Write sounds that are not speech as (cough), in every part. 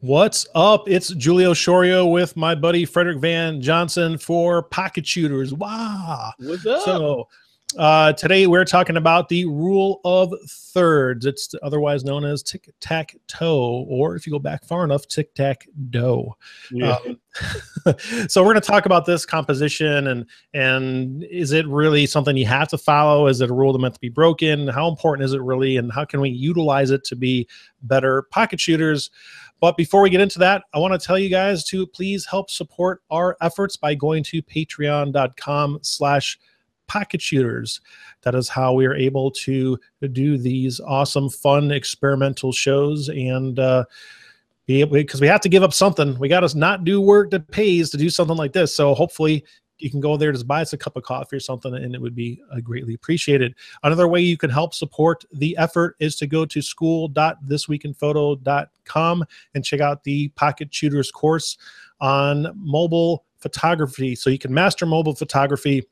What's up? It's Julio Shorio with my buddy Frederick Van Johnson for Pocket Shooters. Wow. What's up? So, uh, today we're talking about the rule of thirds. It's otherwise known as tic tac toe, or if you go back far enough, tic tac dough. Yeah. Um, (laughs) so we're going to talk about this composition and and is it really something you have to follow? Is it a rule that meant to be broken? How important is it really? And how can we utilize it to be better pocket shooters? But before we get into that, I want to tell you guys to please help support our efforts by going to patreon.com slash pocket shooters. That is how we are able to do these awesome, fun, experimental shows and uh, be because we have to give up something. We got to not do work that pays to do something like this. So hopefully you can go there just buy us a cup of coffee or something and it would be uh, greatly appreciated another way you can help support the effort is to go to school.thisweekinphoto.com and check out the pocket shooters course on mobile photography so you can master mobile photography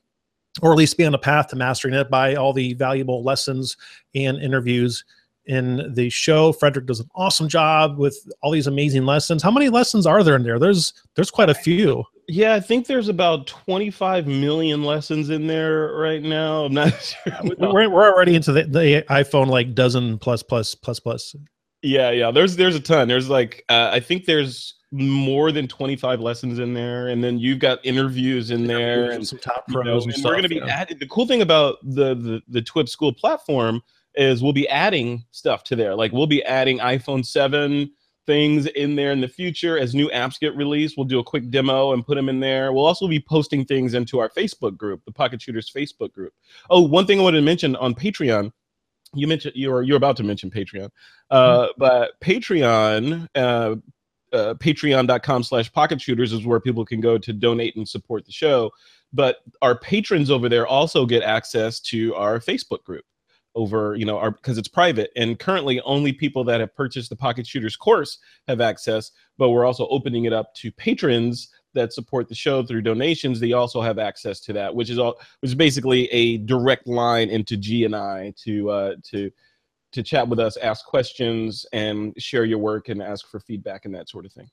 or at least be on a path to mastering it by all the valuable lessons and interviews in the show. Frederick does an awesome job with all these amazing lessons. How many lessons are there in there? There's there's quite a few. Yeah, I think there's about 25 million lessons in there right now. I'm not (laughs) sure. (laughs) We're, we're already into the, the iPhone like dozen plus plus plus plus. Yeah, yeah. There's there's a ton. There's like uh, I think there's more than 25 lessons in there, and then you've got interviews in there and some top you know, pros and and we're stuff, going to be yeah. adding. The cool thing about the the the TWIP School platform is we'll be adding stuff to there. Like we'll be adding iPhone 7 things in there in the future as new apps get released. We'll do a quick demo and put them in there. We'll also be posting things into our Facebook group, the Pocket Shooters Facebook group. Oh, one thing I wanted to mention on Patreon. You mentioned you're you're about to mention Patreon, uh, but Patreon, uh, uh, patreon.com slash pocket shooters is where people can go to donate and support the show. But our patrons over there also get access to our Facebook group over, you know, our because it's private. And currently only people that have purchased the pocket shooters course have access, but we're also opening it up to patrons that support the show through donations. They also have access to that, which is all which is basically a direct line into G and I to uh to to chat with us, ask questions, and share your work and ask for feedback and that sort of thing.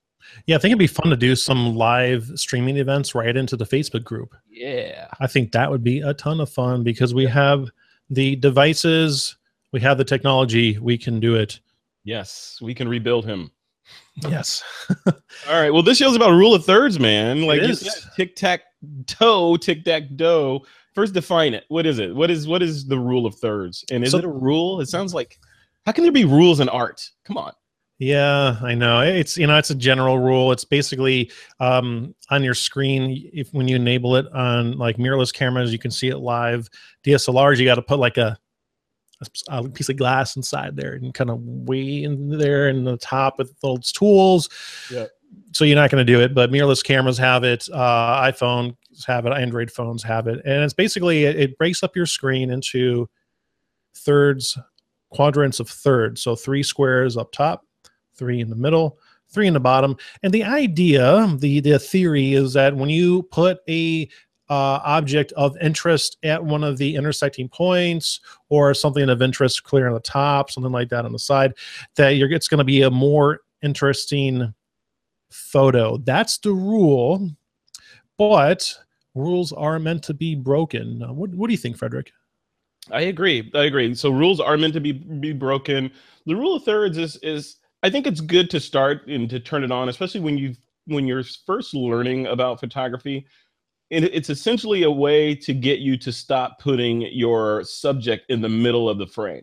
Yeah, I think it'd be fun to do some live streaming events right into the Facebook group. Yeah. I think that would be a ton of fun because we have the devices, we have the technology, we can do it. Yes, we can rebuild him. Yes. (laughs) All right. Well, this show's about rule of thirds, man. Like It you is. said, tic tac toe, tic tac dough. First, define it. What is it? What is what is the rule of thirds? And is So- it a rule? It sounds like. How can there be rules in art? Come on. Yeah, I know. It's you know, it's a general rule. It's basically um, on your screen. If when you enable it on like mirrorless cameras, you can see it live. DSLRs, you got to put like a, a piece of glass inside there and kind of way in there in the top with those tools. Yeah. So you're not going to do it, but mirrorless cameras have it. Uh, iPhones have it. Android phones have it, and it's basically it, it breaks up your screen into thirds, quadrants of thirds. So three squares up top, three in the middle, three in the bottom. And the idea, the the theory is that when you put a uh, object of interest at one of the intersecting points or something of interest clear on the top, something like that on the side, that you're it's going to be a more interesting photo. That's the rule, but rules are meant to be broken. What, what do you think, Frederick? I agree. I agree. So rules are meant to be be broken. The rule of thirds is is I think it's good to start and to turn it on, especially when you when you're first learning about photography. And it's essentially a way to get you to stop putting your subject in the middle of the frame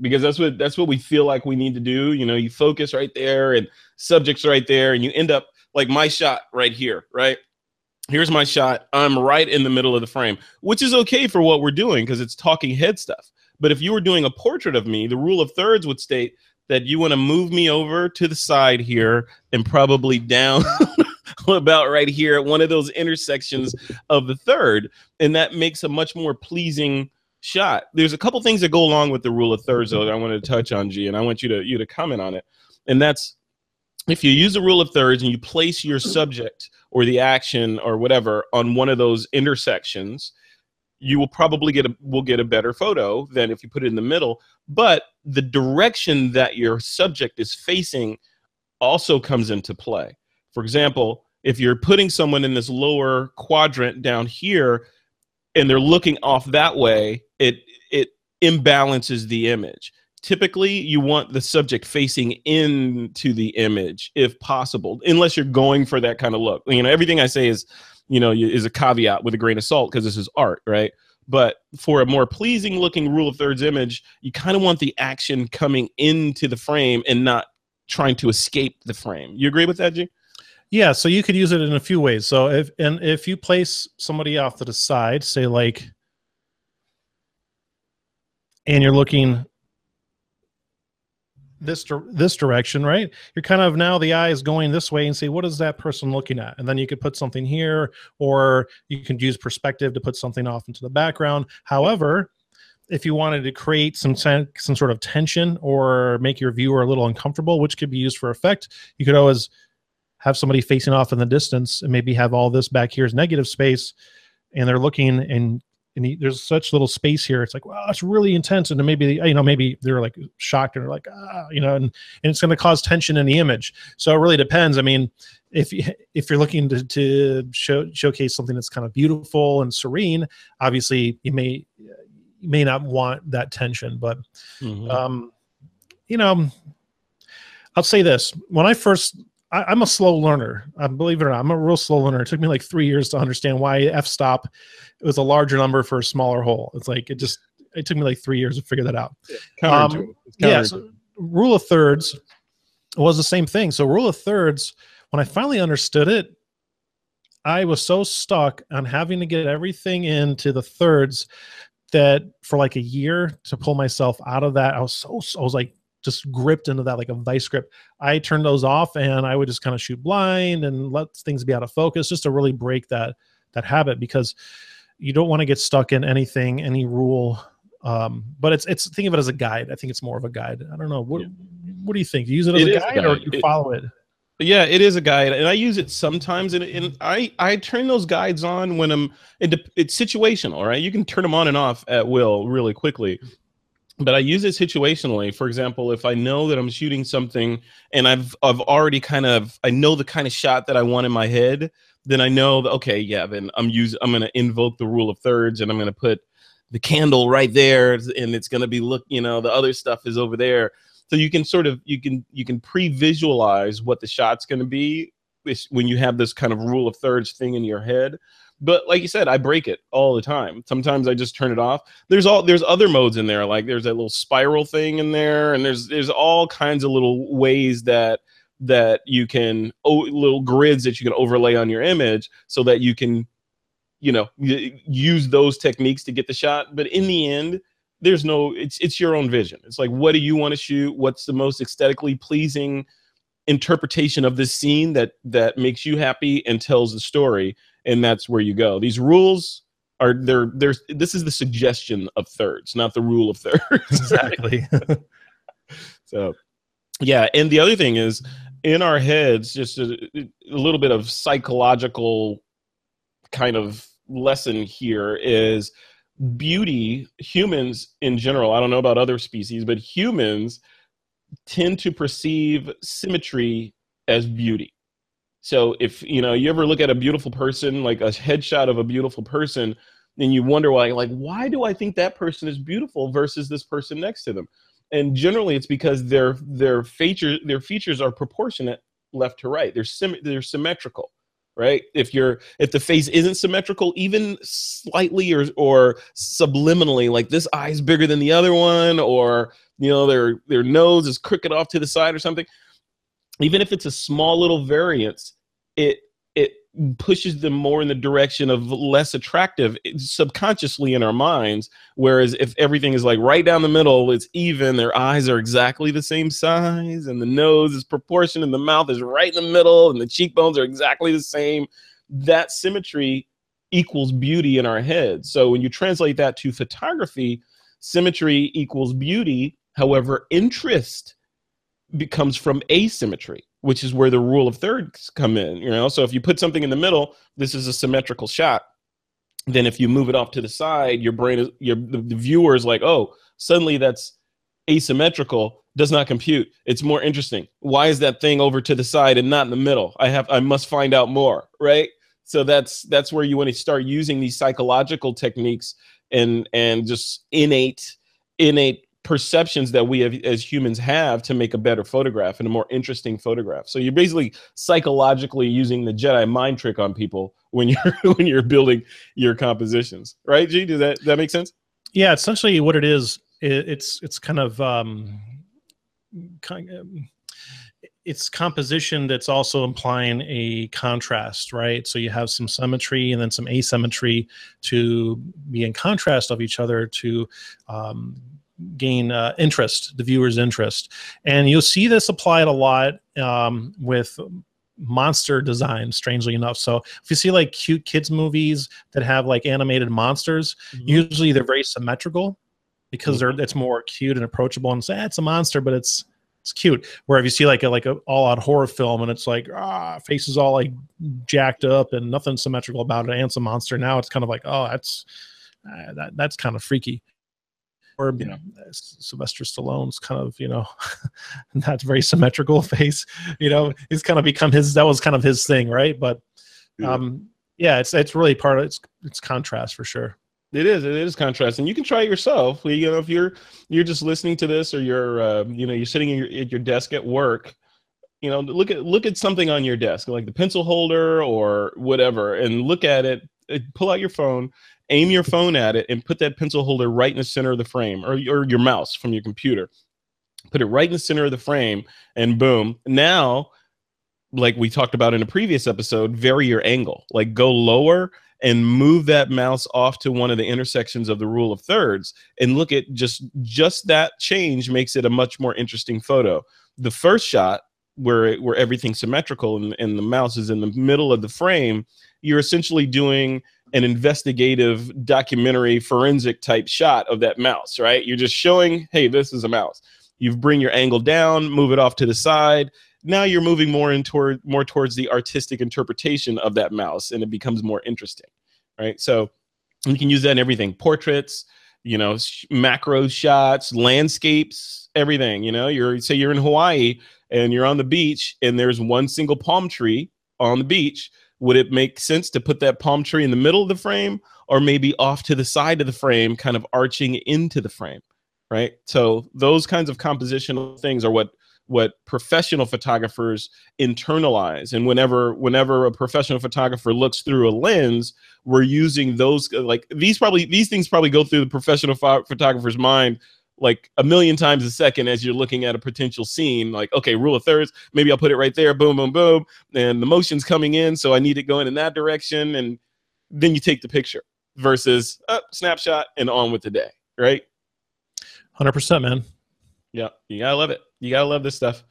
because that's what that's what we feel like we need to do you know you focus right there and subjects right there and you end up like my shot right here right here's my shot i'm right in the middle of the frame which is okay for what we're doing because it's talking head stuff but if you were doing a portrait of me the rule of thirds would state that you want to move me over to the side here and probably down (laughs) about right here at one of those intersections of the third and that makes a much more pleasing shot. There's a couple things that go along with the rule of thirds though that I wanted to touch on, G, and I want you to you to comment on it. And that's if you use the rule of thirds and you place your subject or the action or whatever on one of those intersections, you will probably get a will get a better photo than if you put it in the middle. But the direction that your subject is facing also comes into play. For example, if you're putting someone in this lower quadrant down here and they're looking off that way, it it imbalances the image. Typically, you want the subject facing into the image if possible, unless you're going for that kind of look. You know, everything I say is, you know, is a caveat with a grain of salt because this is art, right? But for a more pleasing looking rule of thirds image, you kind of want the action coming into the frame and not trying to escape the frame. You agree with that, G? Yeah, so you could use it in a few ways. So if and if you place somebody off to the side, say like and you're looking this this direction, right? You're kind of now the eye is going this way and say, what is that person looking at? And then you could put something here, or you can use perspective to put something off into the background. However, if you wanted to create some some sort of tension or make your viewer a little uncomfortable, which could be used for effect, you could always have somebody facing off in the distance and maybe have all this back here is negative space, and they're looking and and he, there's such little space here. It's like, wow, it's really intense. And maybe, you know, maybe they're like shocked and they're like, ah, you know, and, and it's going to cause tension in the image. So it really depends. I mean, if you, if you're looking to, to show, showcase something that's kind of beautiful and serene, obviously you may, you may not want that tension, but, mm-hmm. um, you know, I'll say this, when I first I, am a slow learner. I believe it or not, I'm a real slow learner. It took me like three years to understand why f-stop was a larger number for a smaller hole. It's like it just it took me like three years to figure that out. Yeah, um, yeah so rule of thirds was the same thing. So rule of thirds, when I finally understood it, I was so stuck on having to get everything into the thirds that for like a year to pull myself out of that, I was so I was like just gripped into that like a vice grip. I turned those off and I would just kind of shoot blind and let things be out of focus just to really break that that habit because you don't want to get stuck in anything, any rule. Um, but it's it's think of it as a guide. I think it's more of a guide. I don't know. What yeah. what do you think? Do you use it as it a, guide, a, guide, or you it, follow it? Yeah, it is a guide, and I use it sometimes. And, and I I turn those guides on when I'm it, it's situational, right? You can turn them on and off at will really quickly but I use it situationally. For example, if I know that I'm shooting something and I've I've already kind of I know the kind of shot that I want in my head, then I know that okay, yeah, then I'm use I'm gonna invoke the rule of thirds and I'm gonna put the candle right there and it's gonna be look, you know, the other stuff is over there. So you can sort of you can you can pre-visualize what the shot's gonna be when you have this kind of rule of thirds thing in your head but like you said i break it all the time. Sometimes i just turn it off. There's all there's other modes in there like there's that little spiral thing in there and there's there's all kinds of little ways that that you can oh, little grids that you can overlay on your image so that you can you know use those techniques to get the shot. But in the end there's no it's it's your own vision. It's like what do you want to shoot? What's the most aesthetically pleasing interpretation of this scene that that makes you happy and tells the story and that's where you go. These rules are there. There's this is the suggestion of thirds, not the rule of thirds. (laughs) Exactly. (laughs) so, yeah, and the other thing is in our heads, just a, a little bit of psychological kind of lesson here is beauty humans in general i don't know about other species but humans tend to perceive symmetry as beauty so if you know you ever look at a beautiful person, like a headshot of a beautiful person, and you wonder why, like, why do I think that person is beautiful versus this person next to them? And generally, it's because their their feature their features are proportionate left to right. They're sim- they're symmetrical, right? If you're if the face isn't symmetrical, even slightly or or subliminally, like this eye's bigger than the other one, or you know their their nose is crooked off to the side or something even if it's a small little variance, it it pushes them more in the direction of less attractive eh, subconsciously in our minds. Whereas if everything is like right down the middle, it's even, their eyes are exactly the same size, and the nose is proportioned, and the mouth is right in the middle, and the cheekbones are exactly the same. That symmetry equals beauty in our heads. So when you translate that to photography, symmetry equals beauty. However, interest becomes from asymmetry, which is where the rule of thirds come in. You know, so if you put something in the middle, this is a symmetrical shot. Then if you move it off to the side, your brain is your the, the viewer is like, oh, suddenly that's asymmetrical. does not compute. It's more interesting. Why is that thing over to the side and not in the middle? I have I must find out more, right? So that's that's where you want to start using these psychological techniques and and just innate innate perceptions that we have, as humans have to make a better photograph and a more interesting photograph. So you're basically psychologically using the Jedi mind trick on people when you're (laughs) when you're building your compositions, right? G, does that that make sense? Yeah, essentially what it is, it, it's it's kind of um, kind of, it's composition that's also implying a contrast, right? So you have some symmetry and then some asymmetry to be in contrast of each other to um, gain uh, interest, the viewer's interest. And you'll see this applied a lot um, with monster design strangely enough so if you see like cute kids movies that have like animated monsters mm-hmm. usually they're very symmetrical because mm-hmm. they're it's more cute and approachable and say ah, it's a monster but it's it's cute. Where if you see like a like a all out horror film and it's like ah faces all like jacked up and nothing symmetrical about it, and it's a monster. Now it's kind of like oh that's uh, that that's kind of freaky. Or you know, Sylvester Stallone's kind of you know (laughs) not very symmetrical (laughs) face. You know, he's kind of become his that was kind of his thing, right? But um, yeah, it's it's really part of it's it's contrast for sure. It is. It is contrast, and you can try it yourself. You know, if you're you're just listening to this, or you're uh, you know you're sitting your, at your desk at work, you know, look at look at something on your desk, like the pencil holder or whatever, and look at it. Uh, pull out your phone, aim your phone at it, and put that pencil holder right in the center of the frame, or or your mouse from your computer. Put it right in the center of the frame, and boom! Now, like we talked about in a previous episode, vary your angle. Like go lower and move that mouse off to one of the intersections of the rule of thirds and look at just just that change makes it a much more interesting photo the first shot where where everything's symmetrical and, and the mouse is in the middle of the frame you're essentially doing an investigative documentary forensic type shot of that mouse right? You're just showing hey this is a mouse. You bring your angle down move it off to the side. Now you're moving more in toward more towards the artistic interpretation of that mouse and it becomes more interesting right? So you can use that in everything portraits you know macro shots landscapes everything you know? You're say you're in hawaii and you're on the beach and there's one single palm tree on the beach would it make sense to put that palm tree in the middle of the frame or maybe off to the side of the frame kind of arching into the frame right? So those kinds of compositional things are what what professional photographers internalize. And whenever whenever a professional photographer looks through a lens we're using those like these probably these things probably go through the professional ph- photographer's mind like a million times a second as you're looking at a potential scene like okay rule of thirds maybe i'll put it right there boom boom boom and the motion's coming in so i need it going in that direction and then you take the picture versus uh, snapshot and on with the day right 100% man yeah you gotta love it you gotta love this stuff.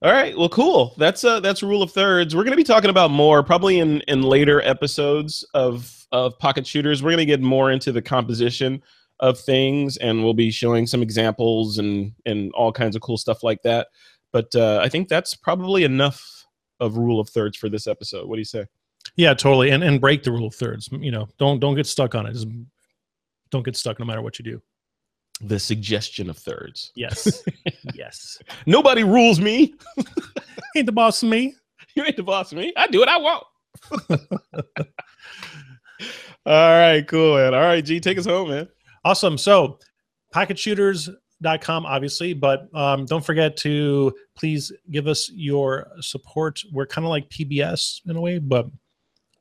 All right, well, cool. That's uh, that's rule of thirds. We're gonna be talking about more probably in in later episodes of of pocket shooters. We're gonna get more into the composition of things, and we'll be showing some examples and and all kinds of cool stuff like that. But uh, I think that's probably enough of rule of thirds for this episode. What do you say? Yeah, totally. And and break the rule of thirds. You know, don't don't get stuck on it. Just don't get stuck no matter what you do the suggestion of thirds. Yes. (laughs) yes. Nobody rules me. (laughs) ain't the boss of me. You ain't the boss of me. I do what I want. (laughs) All right, cool, man. All right, G, take us home, man. Awesome. So, pocketshooters.com, obviously, but um, don't forget to please give us your support. We're kind of like PBS in a way, but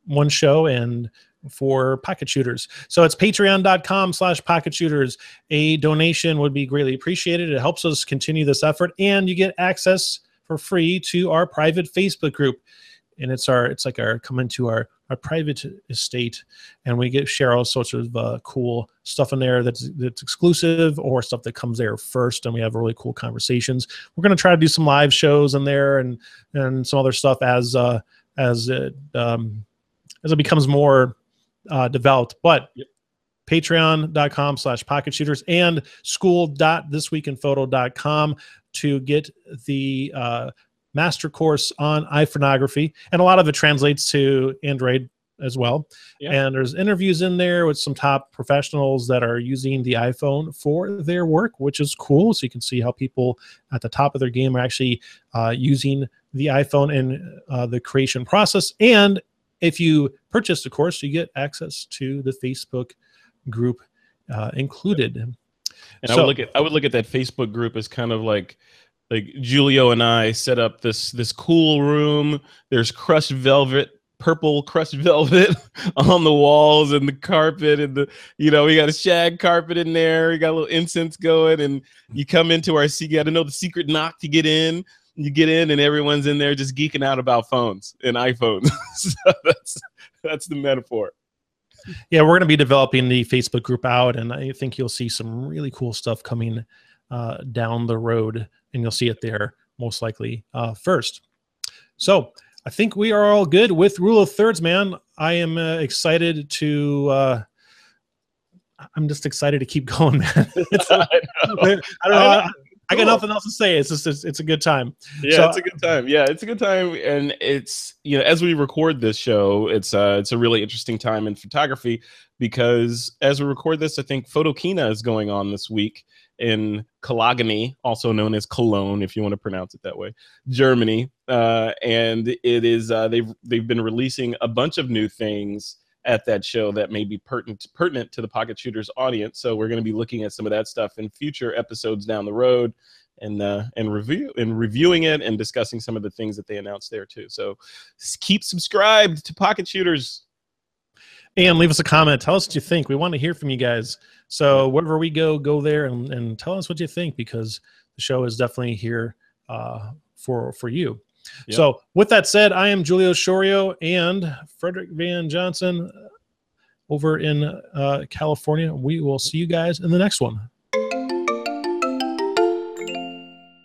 one show and for pocket shooters. So it's patreon.com slash pocket shooters. A donation would be greatly appreciated. It helps us continue this effort and you get access for free to our private Facebook group. And it's our, it's like our come into our, our private estate and we get share all sorts of uh, cool stuff in there that's, that's exclusive or stuff that comes there first. And we have really cool conversations. We're going to try to do some live shows in there and, and some other stuff as, uh, as it, um, as it becomes more uh, developed. But yep. patreon.com slash pocket shooters and school.thisweekinphoto.com to get the uh, master course on iPhoneography. And a lot of it translates to Android as well. Yeah. And there's interviews in there with some top professionals that are using the iPhone for their work, which is cool. So you can see how people at the top of their game are actually uh, using the iPhone in uh, the creation process. And if you purchase the course, you get access to the Facebook group uh, included. And So- I would look at I would look at that Facebook group as kind of like like Julio and I set up this this cool room. There's crushed velvet, purple crushed (laughs) velvet on the walls and the carpet and the you know we got a shag carpet in there. We got a little incense going, and you come into our seat. You got to know the secret knock to get in. You get in, and everyone's in there just geeking out about phones and iPhones. (laughs) so that's that's the metaphor. Yeah, we're going to be developing the Facebook group out, and I think you'll see some really cool stuff coming uh, down the road, and you'll see it there most likely uh, first. So I think we are all good with rule of thirds, man. I am uh, excited to. Uh, I'm just excited to keep (laughs) going, man. (laughs) I I don't know. I, I got nothing else to say. It's just it's, it's a good time. yeah So- it's a good time yeah it's a good time and it's you know as we record this show it's uh it's a really interesting time in photography because as we record this i think photokina is going on this week in Kalagany, also known as Cologne, if you want to pronounce it that way, Germany. Uh, and it is uh, they've they've been releasing a bunch of new things at that show that may be pertinent pertinent to the pocket shooters audience. So we're going to be looking at some of that stuff in future episodes down the road and uh, and review and reviewing it and discussing some of the things that they announced there too. So keep subscribed to Pocket Shooters. And leave us a comment. Tell us what you think. We want to hear from you guys. So wherever we go, go there and, and tell us what you think because the show is definitely here uh, for for you. Yeah. So with that said, I am Julio Shorio and Frederick Van Johnson over in uh, California. We will see you guys in the next one.